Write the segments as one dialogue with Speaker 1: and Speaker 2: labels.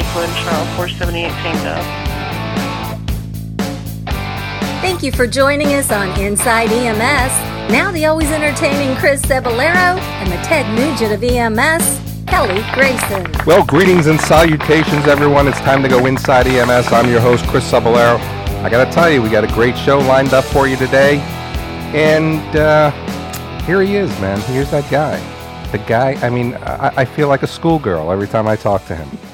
Speaker 1: Lakewood, Charles 478 Tango.
Speaker 2: Thank you for joining us on Inside EMS. Now the always entertaining Chris Cebollero and the Ted Nugent of EMS, Kelly Grayson.
Speaker 3: Well, greetings and salutations, everyone. It's time to go inside EMS. I'm your host, Chris Cebollero. I got to tell you, we got a great show lined up for you today. And uh, here he is, man. Here's that guy. The guy, I mean, I, I feel like a schoolgirl every time I talk to him.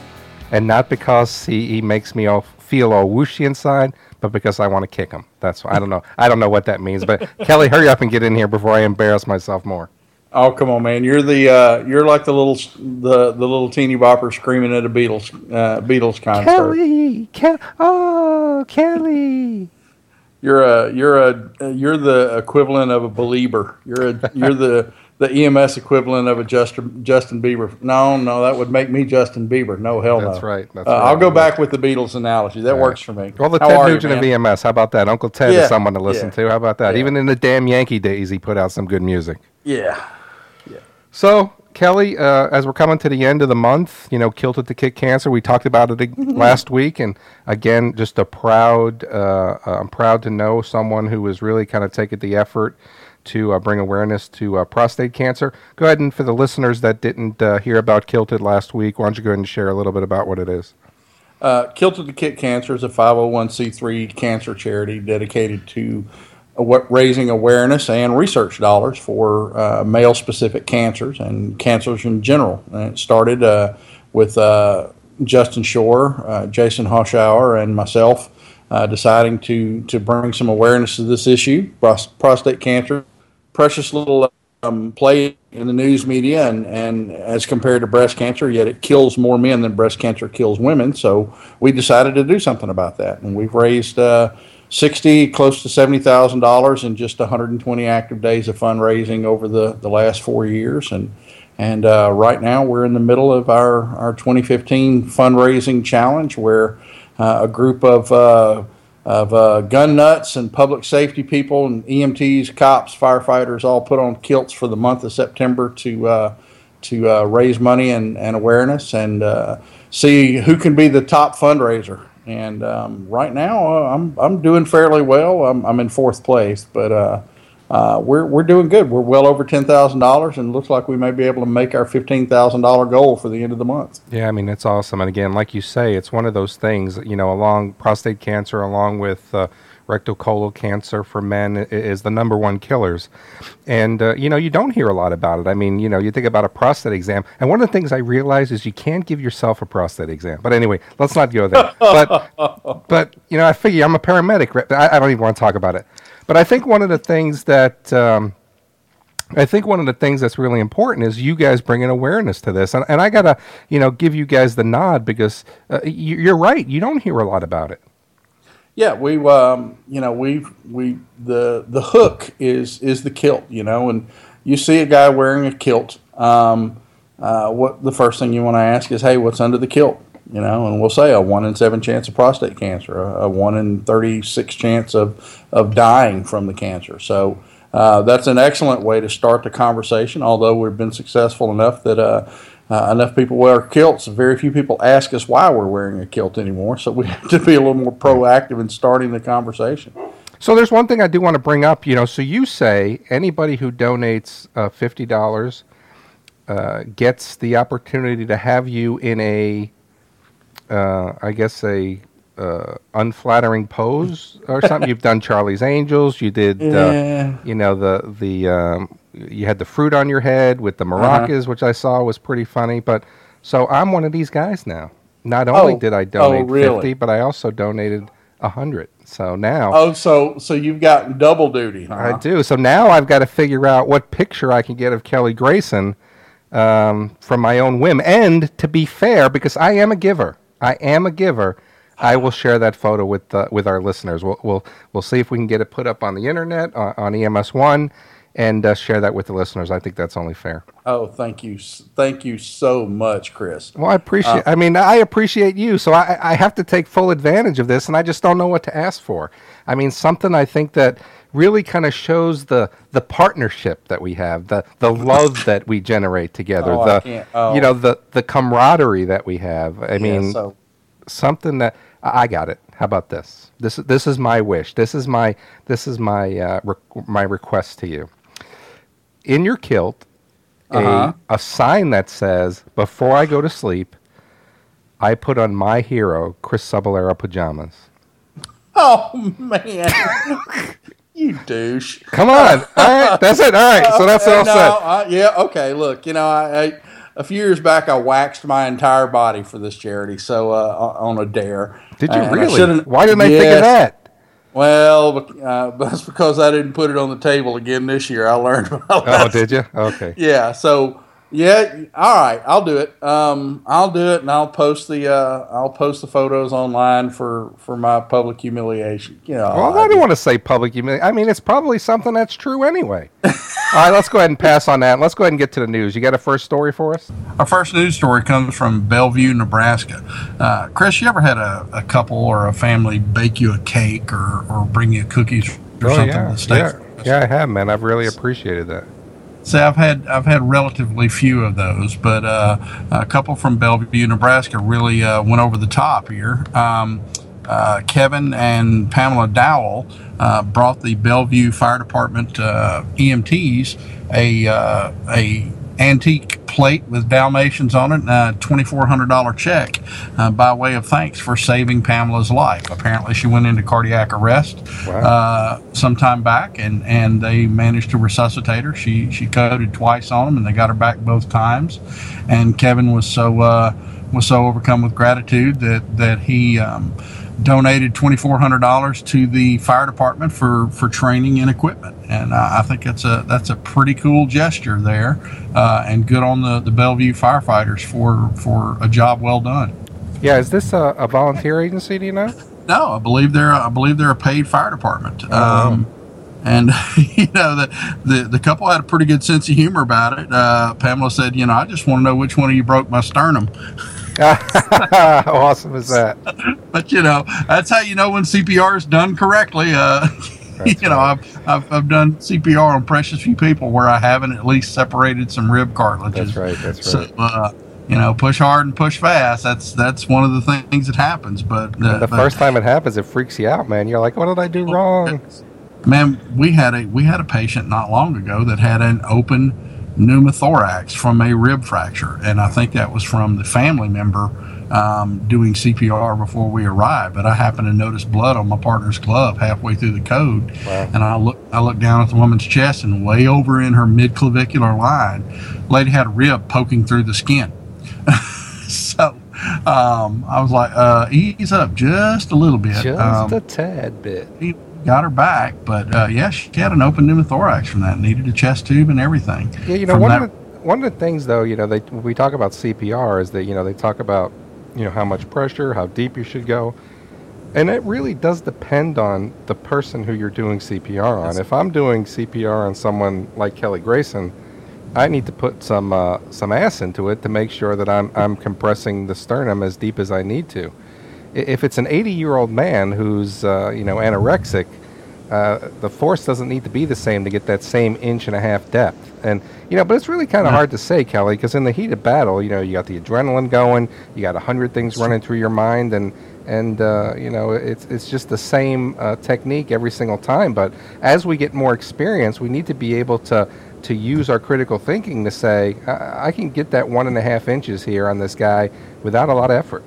Speaker 3: And not because he, he makes me all feel all whooshy inside, but because I want to kick him. That's I don't know. I don't know what that means. But Kelly, hurry up and get in here before I embarrass myself more.
Speaker 4: Oh come on, man! You're the uh, you're like the little the the little teeny bopper screaming at a Beatles uh, Beatles concert.
Speaker 3: Kelly, Ke- oh Kelly.
Speaker 4: You're a you're a you're the equivalent of a Belieber. You're a you're the the EMS equivalent of a Justin Justin Bieber. No, no, that would make me Justin Bieber. No, hell
Speaker 3: That's
Speaker 4: no.
Speaker 3: right. That's
Speaker 4: uh,
Speaker 3: right.
Speaker 4: I'll go back with the Beatles analogy. That works for me.
Speaker 3: Well, the
Speaker 4: How
Speaker 3: Ted
Speaker 4: you,
Speaker 3: Nugent of? EMS. How about that? Uncle Ted
Speaker 4: Yeah,
Speaker 3: is someone to listen
Speaker 4: yeah.
Speaker 3: to. How about that?
Speaker 4: Yeah.
Speaker 3: Even in the damn Yankee days, he put out some good music.
Speaker 4: Yeah.
Speaker 3: So, Kelly, uh, as we're coming to the end of the month, you know, Kilted to Kick Cancer, we talked about it last week, and again, just a proud, uh, uh, I'm proud to know someone who has really kind of taken the effort to uh, bring awareness to uh, prostate cancer. Go ahead and for the listeners that didn't uh, hear about Kilted last week, why don't you go ahead and share a little bit about what it is?
Speaker 4: Uh, Kilted to Kick Cancer is a 501c3 cancer charity dedicated to awa- raising awareness and research dollars for uh, male specific cancers and cancers in general. And it started uh, with uh, Justin Shore, uh, Jason Hoshauer, and myself uh, deciding to, to bring some awareness to this issue prostate cancer. Precious little um, play in the news media and, and as compared to breast cancer, yet it kills more men than breast cancer kills women. So we decided to do something about that. And we've raised uh, 60, close to $70,000 in just 120 active days of fundraising over the, the last four years. And, and uh, right now we're in the middle of our, our 2015 fundraising challenge where uh, a group of uh, of uh, gun nuts and public safety people and EMTs, cops, firefighters all put on kilts for the month of September to uh, to uh, raise money and, and awareness and uh, see who can be the top fundraiser. And um, right now, uh, I'm I'm doing fairly well. I'm, I'm in fourth place, but uh, we're we're doing good. We're well over ten thousand dollars, and looks like we may be able to make our fifteen thousand dollar goal for the end of the month.
Speaker 3: Yeah, I mean it's awesome, and again, like you say, it's one of those things. You know, along prostate cancer, along with uh, rectal colon cancer for men, is the number one killers. And uh, you know, you don't hear a lot about it. I mean, you know, you think about a prostate exam, and one of the things I realize is you can't give yourself a prostate exam. But anyway, let's not go there. but but you know, I figure I'm a paramedic. I, I don't even want to talk about it. But I think one of the things that um, I think one of the things that's really important is you guys bringing awareness to this, and, and I gotta, you know, give you guys the nod because uh, you, you're right. You don't hear a lot about it.
Speaker 4: Yeah, we um, you know we we the the hook is is the kilt, you know, and you see a guy wearing a kilt. Um, uh, what the first thing you want to ask is, hey, what's under the kilt? You know, and we'll say a one in seven chance of prostate cancer, a, one in thirty six chance of of dying from the cancer. So. Uh, that's an excellent way to start the conversation. Although we've been successful enough that uh, uh, enough people wear kilts, very few people ask us why we're wearing a kilt anymore. So we have to be a little more proactive in starting the conversation.
Speaker 3: So there's one thing I do want to bring up. You know, so you say anybody who donates uh, fifty dollars uh, gets the opportunity to have you in a, uh, I guess a uh, unflattering pose or something. You've done Charlie's Angels. You did, uh,
Speaker 4: Yeah.
Speaker 3: you know, the the um, you had the fruit on your head with the maracas, which I saw was pretty funny. But so I'm one of these guys now. Not only
Speaker 4: Oh.
Speaker 3: did I
Speaker 4: Oh,
Speaker 3: donate
Speaker 4: really?
Speaker 3: fifty, but I also donated a hundred. So now.
Speaker 4: Oh, so so you've got double duty, huh?
Speaker 3: I do. So now I've got to figure out what picture I can get of Kelly Grayson um, from my own whim. And to be fair, because I am a giver, I am a giver. I will share that photo with uh, with our listeners. We'll, we'll we'll see if we can get it put up on the internet uh, on EMS One, and uh, share that with the listeners. I think that's only fair.
Speaker 4: Oh, thank you, thank you so much, Chris.
Speaker 3: Well, I appreciate. I mean, I appreciate you, so I, I have to take full advantage of this, and I just don't know what to ask for. I mean, something I think that really kind of shows the the partnership that we have, the the love that we generate together,
Speaker 4: Oh,
Speaker 3: the
Speaker 4: oh.
Speaker 3: you know the the camaraderie that we have. I
Speaker 4: Yeah,
Speaker 3: mean,
Speaker 4: so
Speaker 3: something that I got it. How about this? This this is my wish. This is my this is my uh, re- my request to you. In your kilt,
Speaker 4: Uh-huh.
Speaker 3: a a sign that says, "Before I go to sleep, I put on my hero Chris Cebollero pajamas."
Speaker 4: Oh man, you douche.
Speaker 3: Come on, all right, that's it. All right, so that's
Speaker 4: Uh,
Speaker 3: all
Speaker 4: no, yeah, okay. Look, you know, I, I a few years back I waxed my entire body for this charity, so uh, on a dare.
Speaker 3: Did you really? Why didn't I think of that?
Speaker 4: Well, uh, that's because I didn't put it on the table again this year. I learned.
Speaker 3: Oh, did you? Okay.
Speaker 4: Yeah. So yeah, all right. I'll do it. Um, I'll do it, and I'll post the uh, I'll post the photos online for for my public humiliation. You know.
Speaker 3: Well, I don't want to say public humiliation. I mean, it's probably something that's true anyway. all right, let's go ahead and pass on that. Let's go ahead and get to the news. You got a first story for us?
Speaker 4: Our first news story comes from Bellevue, Nebraska. Uh, Chris, you ever had a, a couple or a family bake you a cake or, or bring you cookies or something?
Speaker 3: yeah,
Speaker 4: to stay
Speaker 3: yeah, yeah. I have, man. I've really appreciated that.
Speaker 4: See, I've had I've had relatively few of those, but uh, a couple from Bellevue, Nebraska, really uh, went over the top here. Um, uh, Kevin and Pamela Dowell uh, brought the Bellevue Fire Department uh, EMTs a uh, a antique plate with Dalmatians on it, and a $2,400 check uh, by way of thanks for saving Pamela's life. Apparently, she went into cardiac arrest
Speaker 3: Wow.
Speaker 4: uh, some time back, and, and they managed to resuscitate her. She she coded twice on them, and they got her back both times. And Kevin was so uh, was so overcome with gratitude that that he. Um, donated $2400 to the fire department for for training and equipment and uh, i think that's a that's a pretty cool gesture there uh, and good on the the bellevue firefighters for for a job well done
Speaker 3: Yeah, is this a, a volunteer agency? Do you know?
Speaker 4: no, I believe they're I believe they're a paid fire department.
Speaker 3: Oh.
Speaker 4: Um, and you know the, the the couple had a pretty good sense of humor about it. Uh, Pamela said, "You know, I just want to know which one of you broke my sternum."
Speaker 3: How awesome is that?
Speaker 4: But you know, that's how you know when CPR is done correctly. Uh, you know,
Speaker 3: right.
Speaker 4: I've, I've I've done CPR on precious few people where I haven't at least separated some rib cartilages.
Speaker 3: That's right. That's
Speaker 4: So,
Speaker 3: right.
Speaker 4: uh, you know, push hard and push fast. That's that's one of the things that happens. But uh,
Speaker 3: the
Speaker 4: but-
Speaker 3: first time it happens, it freaks you out, man. You're like, what did I do wrong?
Speaker 4: Man, we had a we had a patient not long ago that had an open pneumothorax from a rib fracture, and I think that was from the family member um, doing CPR before we arrived. But I happened to notice blood on my partner's glove halfway through the code,
Speaker 3: Wow.
Speaker 4: and I look I looked down at the woman's chest, and way over in her mid clavicular line, lady had a rib poking through the skin. so. Um, I was like, uh, ease up just a little bit.
Speaker 3: Just
Speaker 4: Um,
Speaker 3: a tad bit.
Speaker 4: He got her back, but uh, yeah, she had an open pneumothorax from that. Needed a chest tube and everything.
Speaker 3: Yeah, you know,
Speaker 4: from
Speaker 3: one
Speaker 4: that-
Speaker 3: of the, one of the things though, you know, they we talk about CPR is that you know they talk about you know how much pressure, how deep you should go, and it really does depend on the person who you're doing CPR on. If I'm doing CPR on someone like Kelly Grayson, I need to put some uh, some ass into it to make sure that I'm I'm compressing the sternum as deep as I need to. If it's an 80 year old man who's uh, you know anorexic, uh, the force doesn't need to be the same to get that same inch and a half depth. And you know, but it's really kind of hard to say, Kelly, because in the heat of battle, you know, you got the adrenaline going, you got a hundred things running through your mind, and and uh, you know, it's it's just the same uh, technique every single time. But as we get more experience, we need to be able to to use our critical thinking to say, I, I can get that one and a half inches here on this guy without a lot of effort.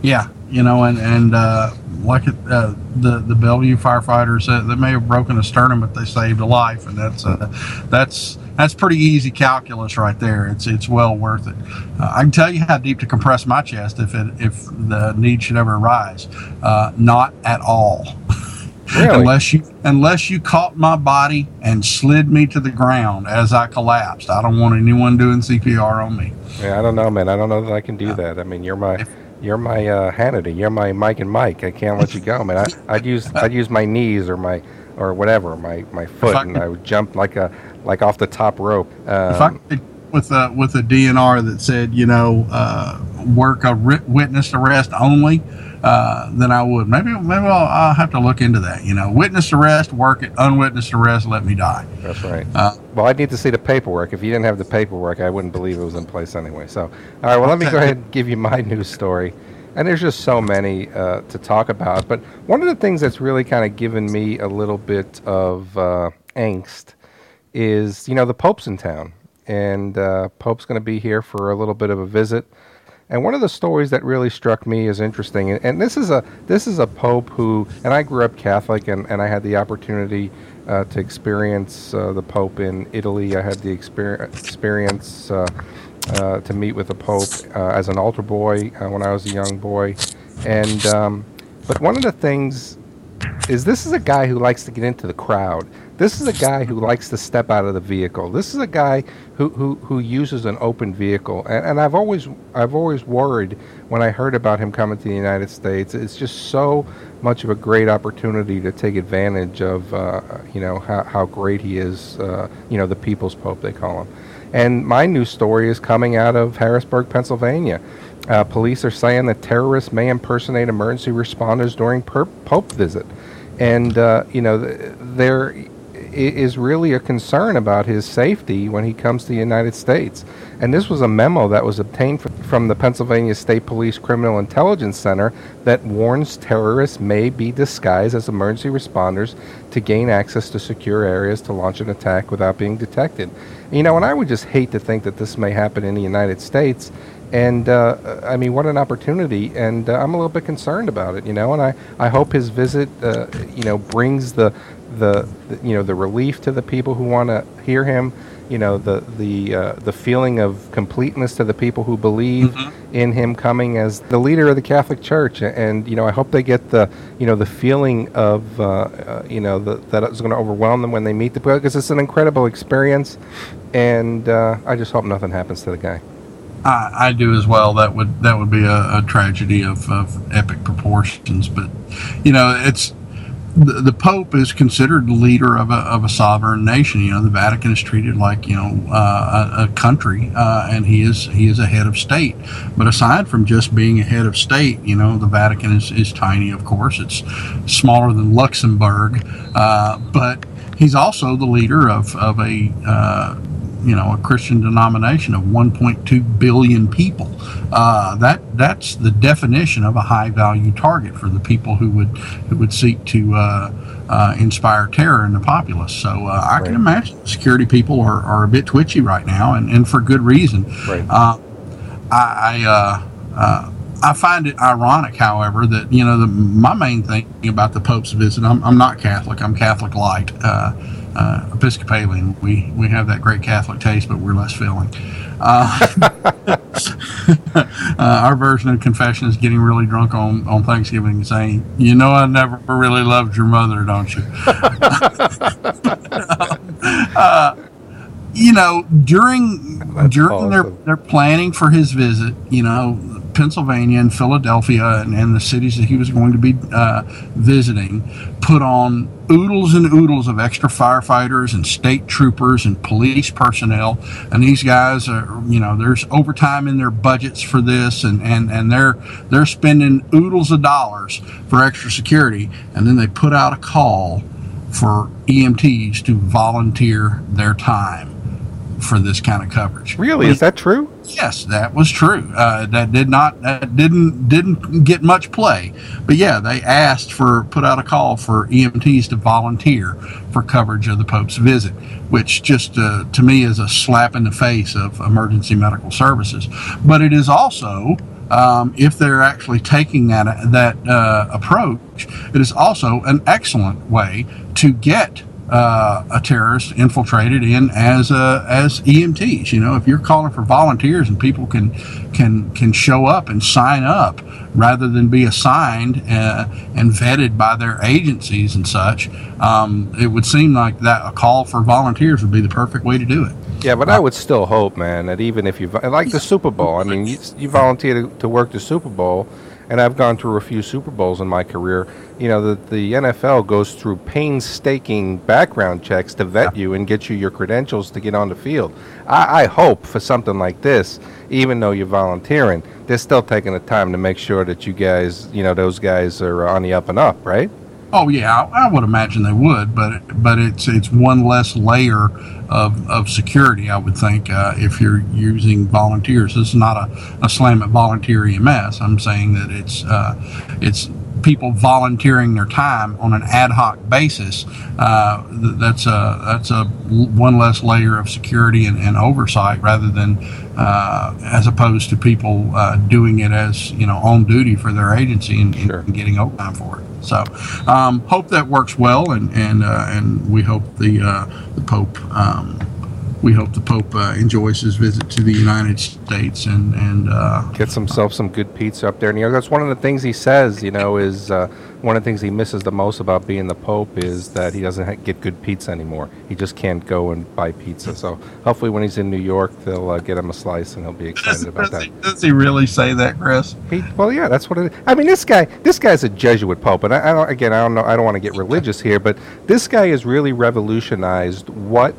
Speaker 4: yeah, you know, and and uh, like it, uh, the the Bellevue firefighters, uh, they may have broken a sternum, but they saved a life, and that's uh, that's that's pretty easy calculus right there. It's it's well worth it. Uh, I can tell you how deep to compress my chest if it if the need should ever arise. Uh, not at all.
Speaker 3: Really?
Speaker 4: unless you unless you caught my body and slid me to the ground as I collapsed. I don't want anyone doing CPR on me.
Speaker 3: Yeah, I don't know, man. I don't know that I can do that. I mean, you're my, you're my uh, Hannity. You're my Mike and Mike. I can't let you go, man. I, I'd use, I'd use my knees or my, or whatever, my, my foot,
Speaker 4: I
Speaker 3: and I would jump like a, like off the top rope. Um,
Speaker 4: if I could, with a with a DNR that said, you know, uh, work a witness arrest only, uh, then I would. Maybe maybe I'll, I'll, have to look into that. You know, witness arrest, work it. Unwitnessed arrest, let me die.
Speaker 3: That's right. Uh, well, I'd need to see the paperwork. If you didn't have the paperwork, I wouldn't believe it was in place anyway. So, all right. Well, let me go ahead and give you my news story. And there's just so many uh, to talk about. But one of the things that's really kind of given me a little bit of uh, angst is, you know, the Pope's in town and uh, Pope's going to be here for a little bit of a visit. And one of the stories that really struck me as interesting, and, and this is a this is a Pope who, and I grew up Catholic, and, and I had the opportunity uh, to experience uh, the Pope in Italy. I had the experience experience uh, uh, to meet with the Pope uh, as an altar boy when I was a young boy, and um, but one of the things is this is a guy who likes to get into the crowd. This is a guy who likes to step out of the vehicle. This is a guy who, who, who uses an open vehicle. And, and I've always I've always worried when I heard about him coming to the United States. It's just so much of a great opportunity to take advantage of uh, you know how, how great he is. Uh, you know the People's Pope they call him. And my news story is coming out of Harrisburg, Pennsylvania. Uh, police are saying that terrorists may impersonate emergency responders during per- Pope visit, and uh, you know there is really a concern about his safety when he comes to the United States. And this was a memo that was obtained from the Pennsylvania State Police Criminal Intelligence Center that warns terrorists may be disguised as emergency responders to gain access to secure areas to launch an attack without being detected. You know, and I would just hate to think that this may happen in the United States and uh, I mean, what an opportunity! And uh, I'm a little bit concerned about it, you know. And I, I hope his visit, uh, you know, brings the, the, the, you know the relief to the people who want to hear him. You know, the the uh, the feeling of completeness to the people who believe mm-hmm. in him coming as the leader of the Catholic Church. And you know, I hope they get the you know the feeling of uh, uh, you know the, that it's going to overwhelm them when they meet the Pope because it's an incredible experience. And I just hope nothing happens to the guy.
Speaker 4: I, I, do as well. That would that would be a, a tragedy of, of, epic proportions. But you know, it's the, the Pope is considered the leader of a, of a sovereign nation. You know, the Vatican is treated like you know uh, a, a, country, uh, and he is he is a head of state. But aside from just being a head of state, you know, the Vatican is, is tiny. Of course, it's smaller than Luxembourg, uh, but he's also the leader of of a uh, you know a Christian denomination of 1.2 billion people. Uh, that that's the definition of a high value target for the people who would who would seek to uh, uh, inspire terror in the populace. So uh, I right. can imagine security people are, are a bit twitchy right now, and, and for good reason.
Speaker 3: Right. Uh,
Speaker 4: I. I uh, I find it ironic, however, that you know the, my main thing about the Pope's visit. I'm, I'm not Catholic. I'm Catholic light. Uh, uh, Episcopalian. We we have that great Catholic taste, but we're less filling. Uh, uh, our version of confession is getting really drunk on, on Thanksgiving and saying, "You know, I never really loved your mother, don't you?" Uh, you know, during That's during awesome. their their planning for his visit, you know, Pennsylvania and Philadelphia and, and, the cities that he was going to be uh, visiting put on oodles and oodles of extra firefighters and state troopers and police personnel. And these guys are, you know, there's overtime in their budgets for this and, and, and they're, they're spending oodles of dollars for extra security. And then they put out a call for EMTs to volunteer their time for this kind of coverage.
Speaker 3: Really, is that true?
Speaker 4: Yes, that was true. Uh, that did not that didn't didn't get much play, but yeah, they asked for put out a call for EMTs to volunteer for coverage of the Pope's visit, which just uh, to me is a slap in the face of emergency medical services. But it is also um, if they're actually taking that that uh, approach, it is also an excellent way to get uh, a terrorist infiltrated in as uh, as EMTs. You know, if you're calling for volunteers and people can can can show up and sign up rather than be assigned uh, and vetted by their agencies and such, um, it would seem like that a call for volunteers would be the perfect way to do it.
Speaker 3: Yeah, but I would still hope, man, that even if you like the Super Bowl, I mean, you, you volunteer to, to work the Super Bowl and I've gone through a few Super Bowls in my career. You know, the, the NFL goes through painstaking background checks to vet you and get you your credentials to get on the field. I, I hope for something like this, even though you're volunteering, they're still taking the time to make sure that you guys, you know, those guys are on the up and up, right?
Speaker 4: Oh yeah, I, I would imagine they would, but but it's it's one less layer of, of security. I would think uh, if you're using volunteers, this is not a, a slam at volunteer EMS. I'm saying that it's uh, it's people volunteering their time on an ad hoc basis. Uh, that's a that's a one less layer of security and, and oversight rather than uh, as opposed to people uh, doing it as you know on duty for their agency and, sure. and getting overtime for it. So, um, hope that works well, and and uh, and we hope the uh, the Pope. Um, we hope the Pope uh, enjoys his visit to the United States and and uh,
Speaker 3: gets himself some good pizza up there. And you know, that's one of the things he says. You know, is uh, one of the things he misses the most about being the Pope is that he doesn't get good pizza anymore. He just can't go and buy pizza. So hopefully, when he's in New York, they'll uh, get him a slice, and he'll be excited
Speaker 4: does,
Speaker 3: about
Speaker 4: does
Speaker 3: that.
Speaker 4: He, does he really say that, Chris?
Speaker 3: He, well, yeah, that's what it is. I mean, this guy, this guy's a Jesuit Pope, and I, I don't. Again, I don't know. I don't want to get religious here, but this guy has really revolutionized what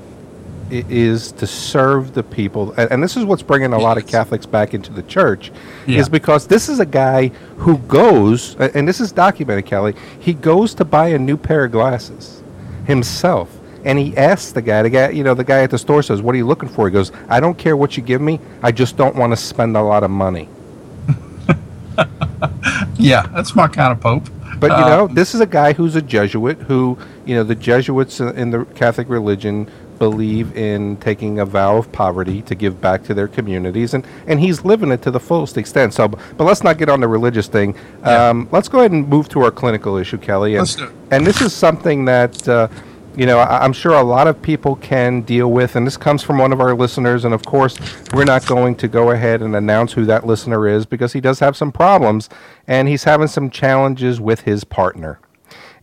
Speaker 3: is to serve the people, and, and, this is what's bringing a lot of Catholics back into the church, yeah. is because this is a guy who goes, and this is documented, Kelly. He goes to buy a new pair of glasses himself, and he asks the guy, the guy, you know, the guy at the store says, "What are you looking for?" He goes, "I don't care what you give me. I just don't want to spend a lot of money."
Speaker 4: yeah, that's my kind of pope.
Speaker 3: But you uh, know, this is a guy who's a Jesuit who, you know, the Jesuits in the Catholic religion believe in taking a vow of poverty to give back to their communities, and, and he's living it to the fullest extent. So, but let's not get on the religious thing. Yeah. Um, let's go ahead and move to our clinical issue, Kelly. And, and this is something that. Uh, you know, I, am sure a lot of people can deal with, and this comes from one of our listeners. And of course, we're not going to go ahead and announce who that listener is because he does have some problems and he's having some challenges with his partner.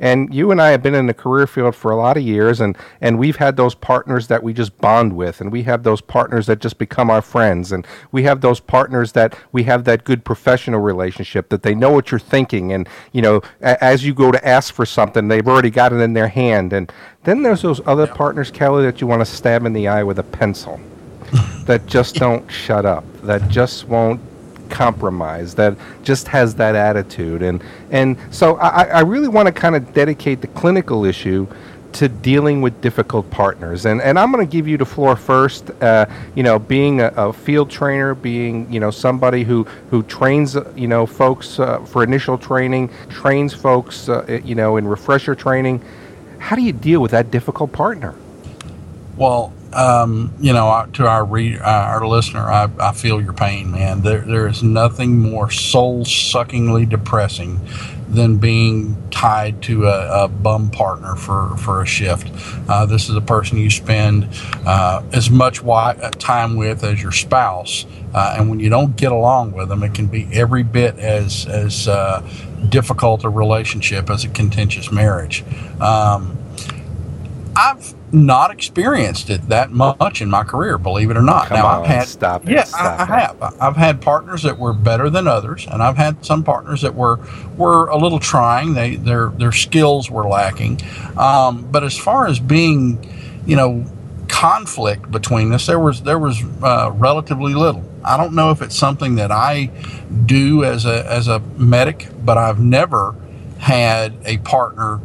Speaker 3: And you and I have been in the career field for a lot of years, and, and we've had those partners that we just bond with, and we have those partners that just become our friends, and we have those partners that we have that good professional relationship that they know what you're thinking, and you know, a- as you go to ask for something, they've already got it in their hand, and then there's those other partners, Kelly, that you want to stab in the eye with a pencil, that just don't shut up, that just won't compromise that just has that attitude. And and so I, I really want to kind of dedicate the clinical issue to dealing with difficult partners. And and I'm going to give you the floor first uh, you know being a, a, field trainer being you know somebody who who trains you know folks uh, for initial training trains folks uh, you know in refresher training. How do you deal with that difficult partner?
Speaker 4: Well um, you know, to our reader, uh, our listener, I, I, feel your pain, man. There, there is nothing more soul-suckingly depressing than being tied to a, a bum partner for, for a shift. Uh, this is a person you spend uh, as much wi- uh, time with as your spouse, uh, and when you don't get along with them, it can be every bit as as uh, difficult a relationship as a contentious marriage. Um, I've not experienced it that much in my career, believe it or not.
Speaker 3: Come now on, I've had stop it.
Speaker 4: Yeah,
Speaker 3: stop
Speaker 4: I, I have. I've had partners that were better than others, and I've had some partners that were were a little trying. They their their skills were lacking. Um, but as far as being, you know, conflict between us, there was there was uh, relatively little. I don't know if it's something that I do as a as a medic, but I've never had a partner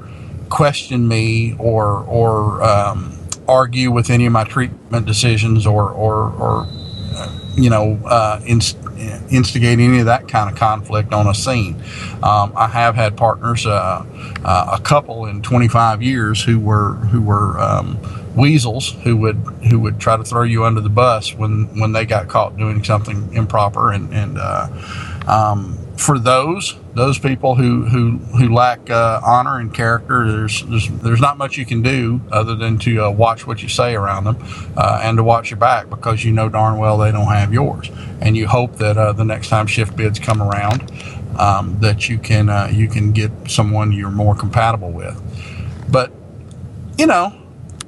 Speaker 4: question me or or um, argue with any of my treatment decisions or or, or you know uh, inst- instigate any of that kind of conflict on a scene. Um, I have had partners, uh, uh, a couple in 25 years, who were who were um, weasels who would who would try to throw you under the bus when when they got caught doing something improper and and uh, um, for those those people who who who lack uh, honor and character, there's, there's there's not much you can do other than to uh, watch what you say around them uh, and to watch your back because you know darn well they don't have yours, and you hope that uh, the next time shift bids come around, um, that you can uh, you can get someone you're more compatible with. But you know,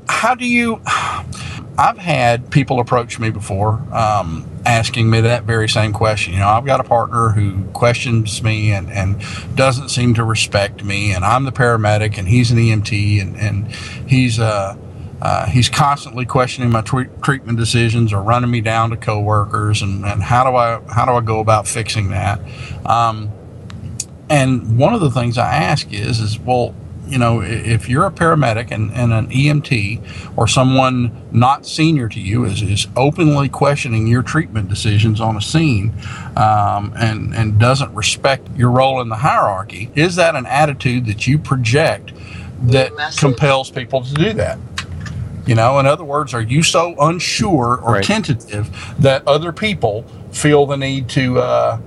Speaker 4: how do you? I've had people approach me before. Um, asking me that very same question. You know, I've got a partner who questions me and, and doesn't seem to respect me, and I'm the paramedic, and he's an EMT, and, and he's uh, uh, he's constantly questioning my t- treatment decisions or running me down to coworkers, and, and how do I how do I go about fixing that? Um, and one of the things I ask is is well, you know, if you're a paramedic and, and an EMT or someone not senior to you is, is openly questioning your treatment decisions on a scene um, and, and doesn't respect your role in the hierarchy, is that an attitude that you project that compels people to do that? You know, in other words, are you so unsure or
Speaker 3: Right.
Speaker 4: tentative that other people feel the need to uh,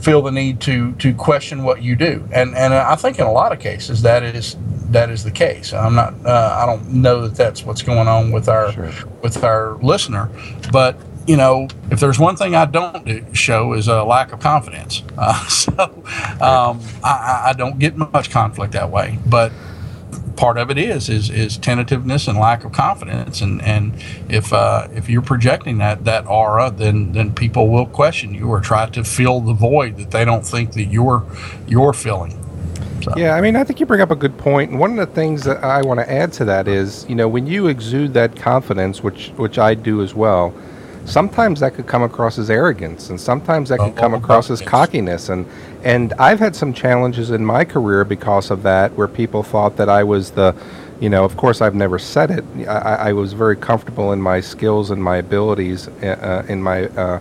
Speaker 4: feel the need to to question what you do? And and I think in a lot of cases that is that is the case. I'm not. Uh, I don't know that that's what's going on with our
Speaker 3: Sure.
Speaker 4: with our listener, but. You know, if there's one thing I don't do, show is a lack of confidence. Uh, so um, I, I- I don't get much conflict that way. But part of it is is is tentativeness and lack of confidence. And and if uh, if you're projecting that that aura then then people will question you or try to fill the void that they don't think that you're you're filling. So,
Speaker 3: Yeah, I mean, I think you bring up a good point, and one of the things that I want to add to that is, you know, when you exude that confidence, which which I do as well, sometimes that could come across as arrogance, and sometimes that could come
Speaker 4: Oh,
Speaker 3: across as cockiness, and and I've had some challenges in my career because of that, where people thought that I was the, you know, of course I've never said it. I, I I was very comfortable in my skills and my abilities, uh, uh, in my, uh,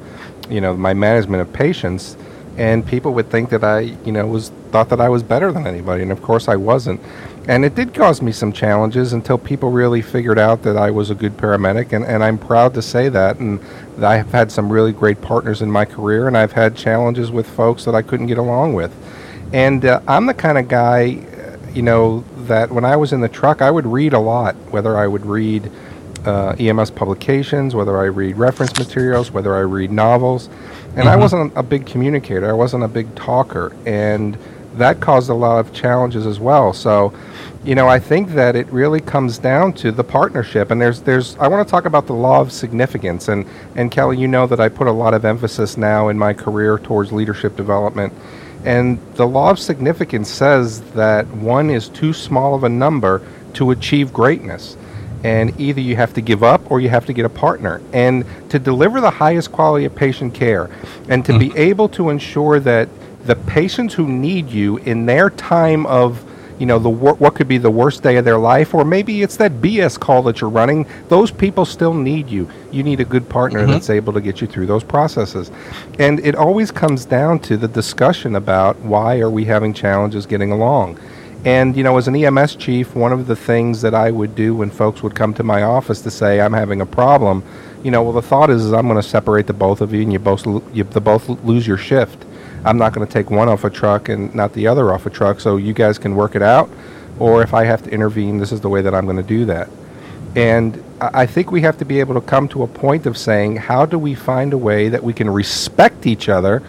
Speaker 3: you know, my management of patients. And people would think that I, you know, was thought that I was better than anybody, and of course I wasn't. And it did cause me some challenges until people really figured out that I was a good paramedic, and, and I'm proud to say that. And I have had some really great partners in my career, and I've had challenges with folks that I couldn't get along with. And uh, I'm the kind of guy, uh, you know, that when I was in the truck, I would read a lot, whether I would read uh, EMS publications, whether I read reference materials, whether I read novels. And I wasn't a big communicator, I wasn't a big talker. And that caused a lot of challenges as well. So, you know, I think that it really comes down to the partnership. And there's, there's, I want to talk about the law of significance. And, and Kelly, you know that I put a lot of emphasis now in my career towards leadership development. And the law of significance says that one is too small of a number to achieve greatness. And either you have to give up or you have to get a partner. And to deliver the highest quality of patient care and to be mm. able to ensure that the patients who need you in their time of you know the wor- what could be the worst day of their life or maybe it's that BS call that you're running those people still need you. You need a good partner mm-hmm. that's able to get you through those processes. And it always comes down to the discussion about why are we having challenges getting along. And you know as an EMS chief one of the things that I would do when folks would come to my office to say I'm having a problem you know well the thought is, is I'm going to separate the both of you and you both lo- you the both lose your shift I'm not going to take one off a truck and not the other off a truck, so you guys can work it out. Or if I have to intervene, this is the way that I'm going to do that. And I think we have to be able to come to a point of saying, how do we find a way that we can respect each other,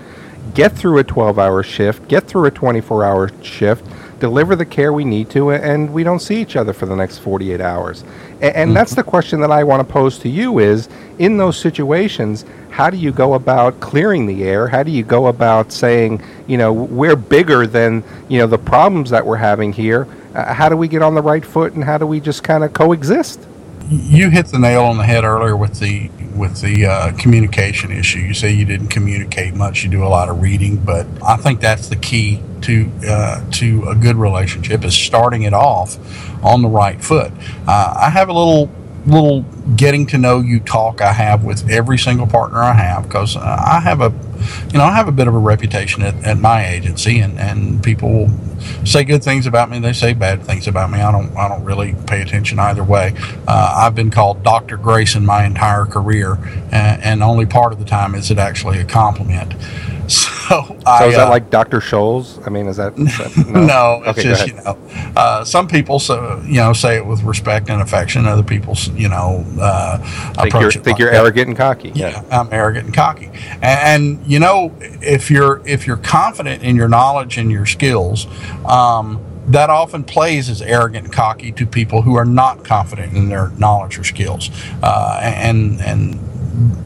Speaker 3: get through a 12 hour shift, get through a 24 hour shift, deliver the care we need to, and we don't see each other for the next 48 hours. A- And, mm-hmm. that's the question that I want to pose to you is in those situations, how do you go about clearing the air? How do you go about saying, you know, we're bigger than, you know, the problems that we're having here? Uh, how do we get on the right foot and how do we just kind of coexist?
Speaker 4: you hit the nail on the head earlier with the with the uh, communication issue. You say you didn't communicate much. You do a lot of reading, but I think that's the key to uh, to a good relationship is starting it off on the right foot. Uh, I have a little little getting to know you talk I have with every single partner I have because uh, I have a you know I have a bit of a reputation at, at my agency and, and people say good things about me they say bad things about me I don't I don't really pay attention either way uh, I've been called Dr. Grayson my entire career and, and only part of the time is it actually a compliment so, I,
Speaker 3: is that
Speaker 4: uh,
Speaker 3: like Dr. Scholl's? I mean, is that, is that-
Speaker 4: no, it's
Speaker 3: Okay, go
Speaker 4: just you know, uh, some people so you know say it with respect and affection. Other people, you know, uh,
Speaker 3: think you're,
Speaker 4: it
Speaker 3: think
Speaker 4: like
Speaker 3: you're
Speaker 4: that.
Speaker 3: arrogant and cocky.
Speaker 4: Yeah, I'm arrogant and cocky. And, and you know, if you're if you're confident in your knowledge and your skills, um, that often plays as arrogant and cocky to people who are not confident in their knowledge or skills. Uh, and and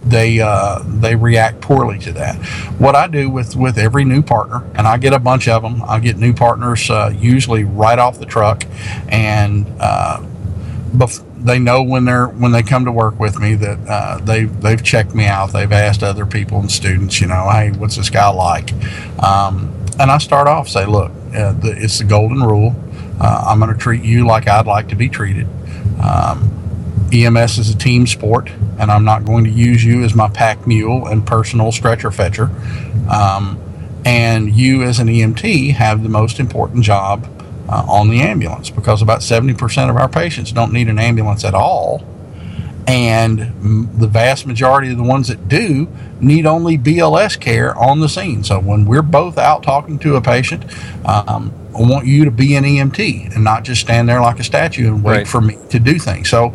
Speaker 4: they uh, they react poorly to that. What I do with with every new partner, and I get a bunch of them. I get new partners uh, usually right off the truck, and uh, bef- they know when they're when they come to work with me that uh, they they've checked me out. They've asked other people and students, you know, hey, what's this guy like? Um, and I start off say, look, uh, the, it's the golden rule. Uh, I'm going to treat you like I'd like to be treated. Um, EMS is a team sport, and I'm not going to use you as my pack mule and personal stretcher fetcher. Um, and you, as an EMT, have the most important job uh, on the ambulance because about 70% of our patients don't need an ambulance at all. And the vast majority of the ones that do need only BLS care on the scene. So when we're both out talking to a patient, um, I want you to be an EMT and not just stand there like a statue and wait right. for me to do things. So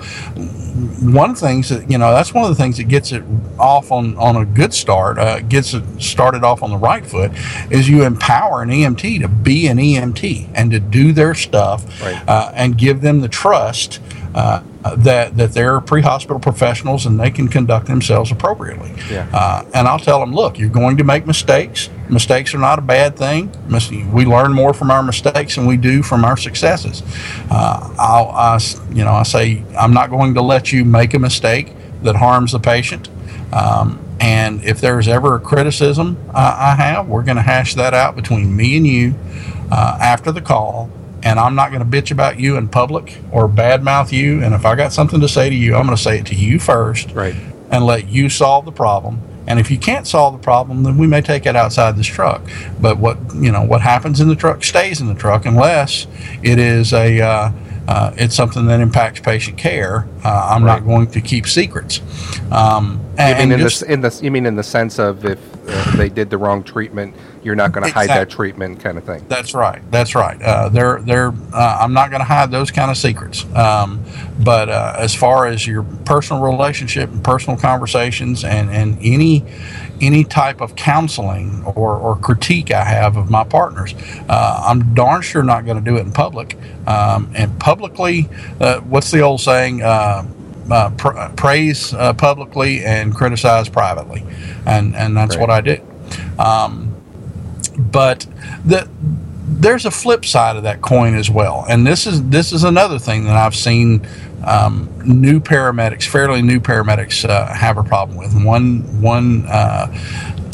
Speaker 4: one of the things that you know that's one of the things that gets it off on on a good start, uh, gets it started off on the right foot, is you empower an EMT to be an EMT and to do their stuff right. uh, and give them the trust. Uh, that that they're pre-hospital professionals and they can conduct themselves appropriately. Yeah. Uh, and I'll tell them, look, you're going to make mistakes. Mistakes are not a bad thing. We learn more from our mistakes than we do from our successes. Uh, I'll, I, you know, I say I'm not going to let you make a mistake that harms the patient. Um, and if there's ever a criticism I have, we're going to hash that out between me and you uh, after the call and I'm not going to bitch about you in public or badmouth you. And if I got something to say to you, I'm going to say it to you first,
Speaker 3: right?
Speaker 4: And let you solve the problem. And if you can't solve the problem, then we may take it outside this truck. But what you know, what happens in the truck stays in the truck, unless it is a uh, uh, it's something that impacts patient care. Uh, I'm right. not going to keep secrets.
Speaker 3: Um, and, you mean in, just, the, in the you mean in the sense of if uh, they did the wrong treatment, you're not going to exactly. hide that treatment, kind of thing.
Speaker 4: That's right. That's right. Uh, they're they're. Uh, I'm not going to hide those kind of secrets. Um, but uh, as far as your personal relationship and personal conversations and and any any type of counseling or, or critique I have of my partners. Uh, I'm darn sure not going to do it in public. Um, and publicly, uh, what's the old saying? Uh, uh pr- praise uh, publicly and criticize privately, and and that's right. what I do. Um, but the there's a flip side of that coin as well, and this is this is another thing that I've seen um, new paramedics, fairly new paramedics, uh, have a problem with. One one uh,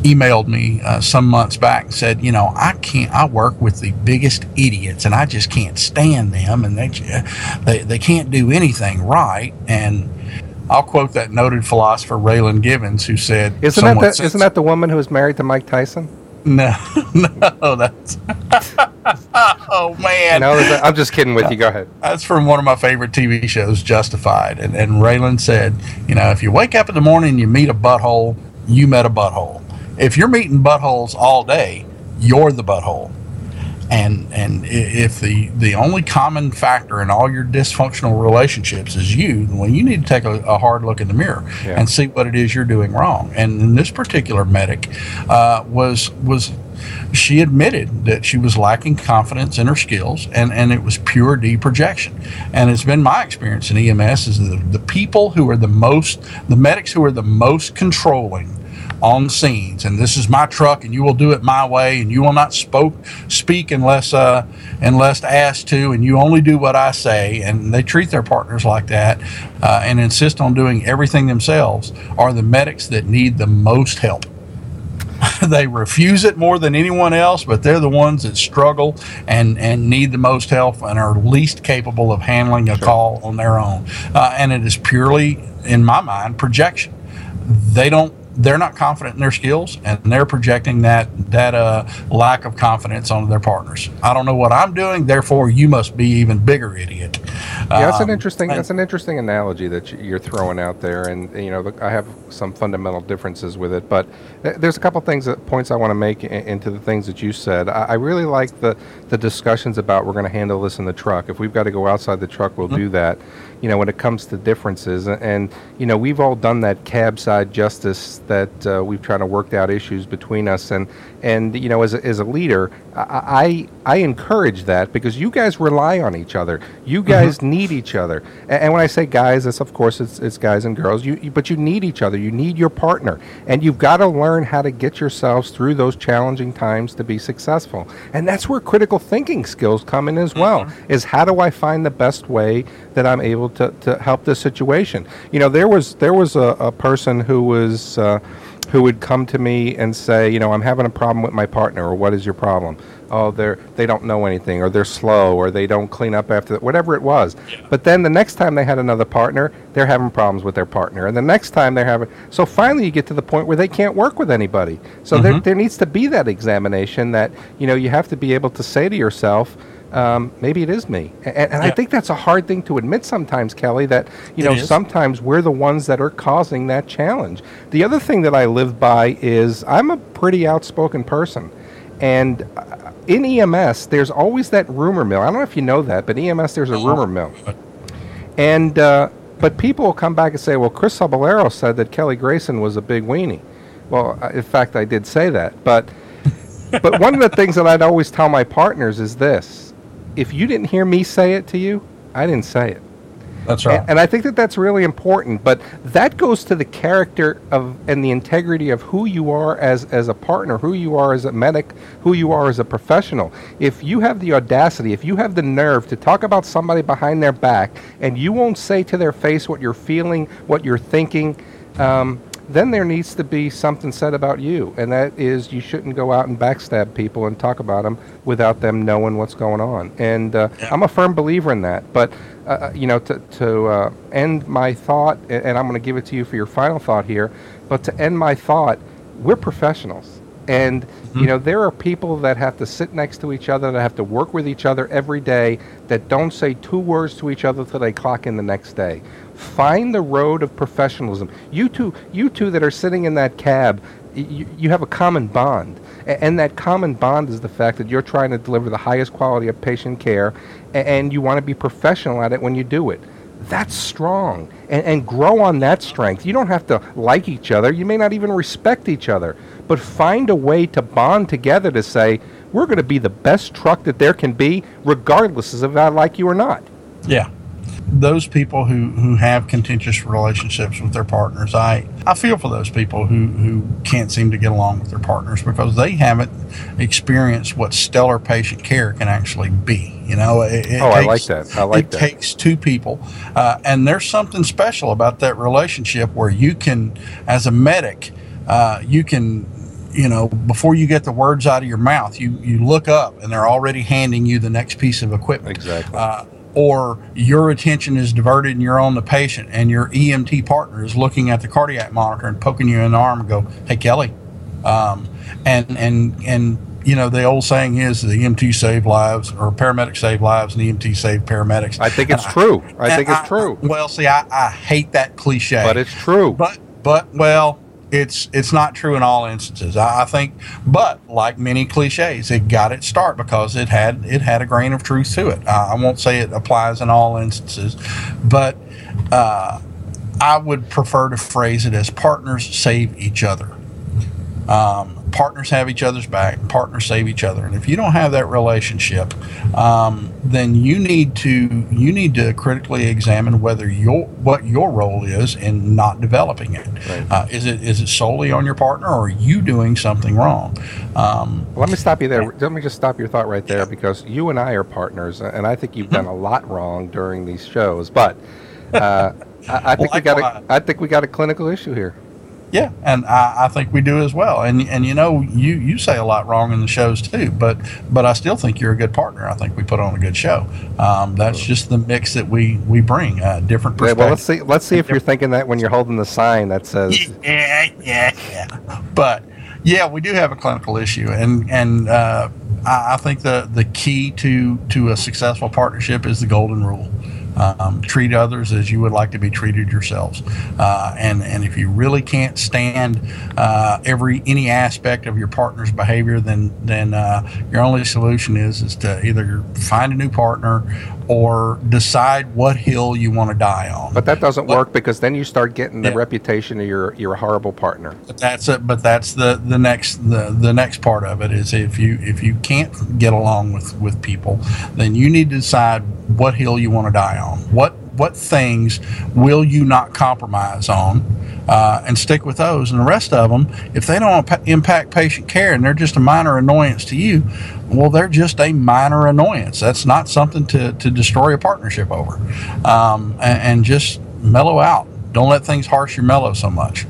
Speaker 4: emailed me uh, some months back and said, you know, I can't. I work with the biggest idiots, and I just can't stand them, and they they they can't do anything right, and. I'll quote that noted philosopher Raylan Givens, who said,
Speaker 3: "Isn't that the, isn't that the woman who was married to Mike Tyson?"
Speaker 4: No, no, that's. oh man!
Speaker 3: No, I'm just kidding with you. Go ahead.
Speaker 4: That's from one of my favorite TV shows, Justified. And, and Raylan said, you know, if you wake up in the morning and you meet a butthole, you met a butthole. If you're meeting buttholes all day, you're the butthole and and if the the only common factor in all your dysfunctional relationships is you well you need to take a, a hard look in the mirror yeah. and see what it is you're doing wrong and in this particular medic uh, was was she admitted that she was lacking confidence in her skills and, and it was pure D projection. And it's been my experience in EMS is the, the people who are the most, the medics who are the most controlling on scenes and this is my truck and you will do it my way and you will not spoke speak unless uh, unless asked to and you only do what I say and they treat their partners like that uh, and insist on doing everything themselves are the medics that need the most help they refuse it more than anyone else, but they're the ones that struggle and, and need the most help and are least capable of handling a sure. call on their own. Uh, and it is purely, in my mind, projection. They don't they're not confident in their skills and they're projecting that that uh, lack of confidence onto their partners. I don't know what I'm doing, therefore you must be even bigger idiot.
Speaker 3: Yeah, that's um, an interesting and, that's an interesting analogy that you're throwing out there, and you know I have some fundamental differences with it, but there's a couple things that points I want to make into the things that you said. I, I really like the the discussions about we're going to handle this in the truck. If we've got to go outside the truck, we'll mm-hmm. do that you know, when it comes to differences. And, and you know, we've all done that cab side justice that uh, we've tried to work out issues between us. And, and you know, as a, as a leader, I, I, I encourage that because you guys rely on each other. You
Speaker 4: Mm-hmm.
Speaker 3: guys need each other. And, and when I say guys, it's of course it's, it's guys and girls. You, you but you need each other. You need your partner, and you've got to learn how to get yourselves through those challenging times to be successful. And that's where critical thinking skills come in as well. Is how do I find the best way that I'm able to, to help this situation? You know, there was there was a, a person who was. Uh, who would come to me and say, you know, I'm having a problem with my partner, or what is your problem? Oh, they're they don't know anything, or they're slow, or they don't clean up after whatever it was. But then the next time they had another partner, they're having problems with their partner, and the next time they're having. So finally, you get to the point where they can't work with anybody. So there mm-hmm. there needs to be that examination that you know you have to be able to say to yourself. Um, maybe it is me, and, and I think that's a hard thing to admit sometimes, Kelly. That you
Speaker 4: It
Speaker 3: know
Speaker 4: is.
Speaker 3: sometimes we're the ones that are causing that challenge. The other thing that I live by is I'm a pretty outspoken person. And uh, in EMS, there's always that rumor mill. I don't know if you know that, but EMS, there's a rumor mill. And, uh, but people will come back and say, well, Chris Cebollero said that Kelly Grayson was a big weenie. Well, uh, in fact, I did say that. But, but one of the things that I'd always tell my partners is this if you didn't hear me say it to you, I didn't say it.
Speaker 5: That's
Speaker 3: And, and I think that that's really important. But that goes to the character of and the integrity of who you are as as a partner, who you are as a medic, who you are as a professional. If you have the audacity, if you have the nerve to talk about somebody behind their back, and you won't say to their face what you're feeling, what you're thinking. Um, then there needs to be something said about you, and that is you shouldn't go out and backstab people and talk about them without them knowing what's going on. And uh, I'm a firm believer in that. But uh, you know, to, to uh, end my thought, and I'm going to give it to you for your final thought here. But to end my thought, we're professionals. And mm-hmm. you know there are people that have to sit next to each other, that have to work with each other every day, that don't say two words to each other till they clock in the next day. Find the road of professionalism. You two, you two that are sitting in that cab, you, you have a common bond, A- and that common bond is the fact that you're trying to deliver the highest quality of patient care, a- and you want to be professional at it when you do it that's strong and, and grow on that strength. You don't have to like each other. You may not even respect each other, but find a way to bond together to say, we're going to be the best truck that there can be, regardless of if I like you or not.
Speaker 4: Yeah. Those people who, who have contentious relationships with their partners, I, I feel for those people who, who can't seem to get along with their partners because they haven't experienced what stellar patient care can actually be. You know, it, it
Speaker 3: Oh, I like that. I like
Speaker 4: it
Speaker 3: that.
Speaker 4: takes two people, uh, and there's something special about that relationship where you can, as a medic, uh, you can you know, before you get the words out of your mouth, you, you look up and they're already handing you the next piece of equipment.
Speaker 3: Exactly.
Speaker 4: Uh, or your attention is diverted and you're on the patient and your EMT partner is looking at the cardiac monitor and poking you in the arm and go, Hey, Kelly. Um, and, and, and, you know, the old saying is the EMT save lives or paramedics save lives and EMT save paramedics.
Speaker 3: I think it's
Speaker 4: And
Speaker 3: true. I
Speaker 4: and
Speaker 3: think it's true.
Speaker 4: Well, see, I, I hate that cliche.
Speaker 3: But it's true.
Speaker 4: But but well, it's it's not true in all instances. I, I think, but like many cliches, it got its start because it had it had a grain of truth to it. I, I won't say it applies in all instances, but uh, I would prefer to phrase it as partners save each other. Um, partners have each other's back. Partners save each other. And if you don't have that relationship, um, then you need to you need to critically examine whether your what your role is in not developing it.
Speaker 3: Right.
Speaker 4: Uh, is it is it solely on your partner, or are you doing something wrong? Um,
Speaker 3: Let me stop you there. Let me just stop your thought right there because you and I are partners, and I think you've done a lot wrong during these shows. But uh, I, I think we got a. I think we got a clinical issue here.
Speaker 4: Yeah, and I, I think we do as well. And and you know, you you say a lot wrong in the shows too, but but I still think you're a good partner. I think we put on a good show. Um, that's just the mix that we we bring. Uh, different
Speaker 3: Yeah,
Speaker 4: perspectives.
Speaker 3: well, let's see. Let's see if you're thinking that when you're holding the sign that says.
Speaker 4: yeah, yeah, yeah. But yeah, we do have a clinical issue, and and uh, I, I think the the key to to a successful partnership is the golden rule. Um, treat others as you would like to be treated yourselves. Uh, and and if you really can't stand uh, every any aspect of your partner's behavior, then then uh, your only solution is is to either find a new partner or decide what hill you want to die on.
Speaker 3: But that doesn't work because then you start getting the
Speaker 4: Yeah.
Speaker 3: reputation of you're a horrible partner.
Speaker 4: But that's it. But that's the the next the the next part of it is if you if you can't get along with with people, then you need to decide what hill you want to die on. What what things will you not compromise on, uh, and stick with those. And the rest of them, if they don't impa- impact patient care and they're just a minor annoyance to you, well, they're just a minor annoyance. That's not something to to destroy a partnership over, um, and, and just mellow out. Don't let things harsh your mellow so much.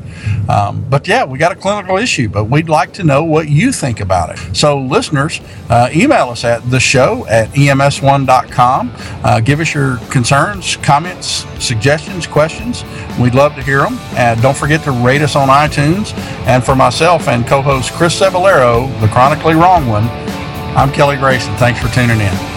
Speaker 4: Um, but yeah, we got a clinical issue, but we'd like to know what you think about it. So, listeners, uh, email us at the show at ems1.com. Uh, give us your concerns, comments, suggestions, questions. We'd love to hear them. And don't forget to rate us on iTunes. And for myself and co host Chris Cebollero, the chronically wrong one, I'm Kelly Grayson. Thanks for tuning in.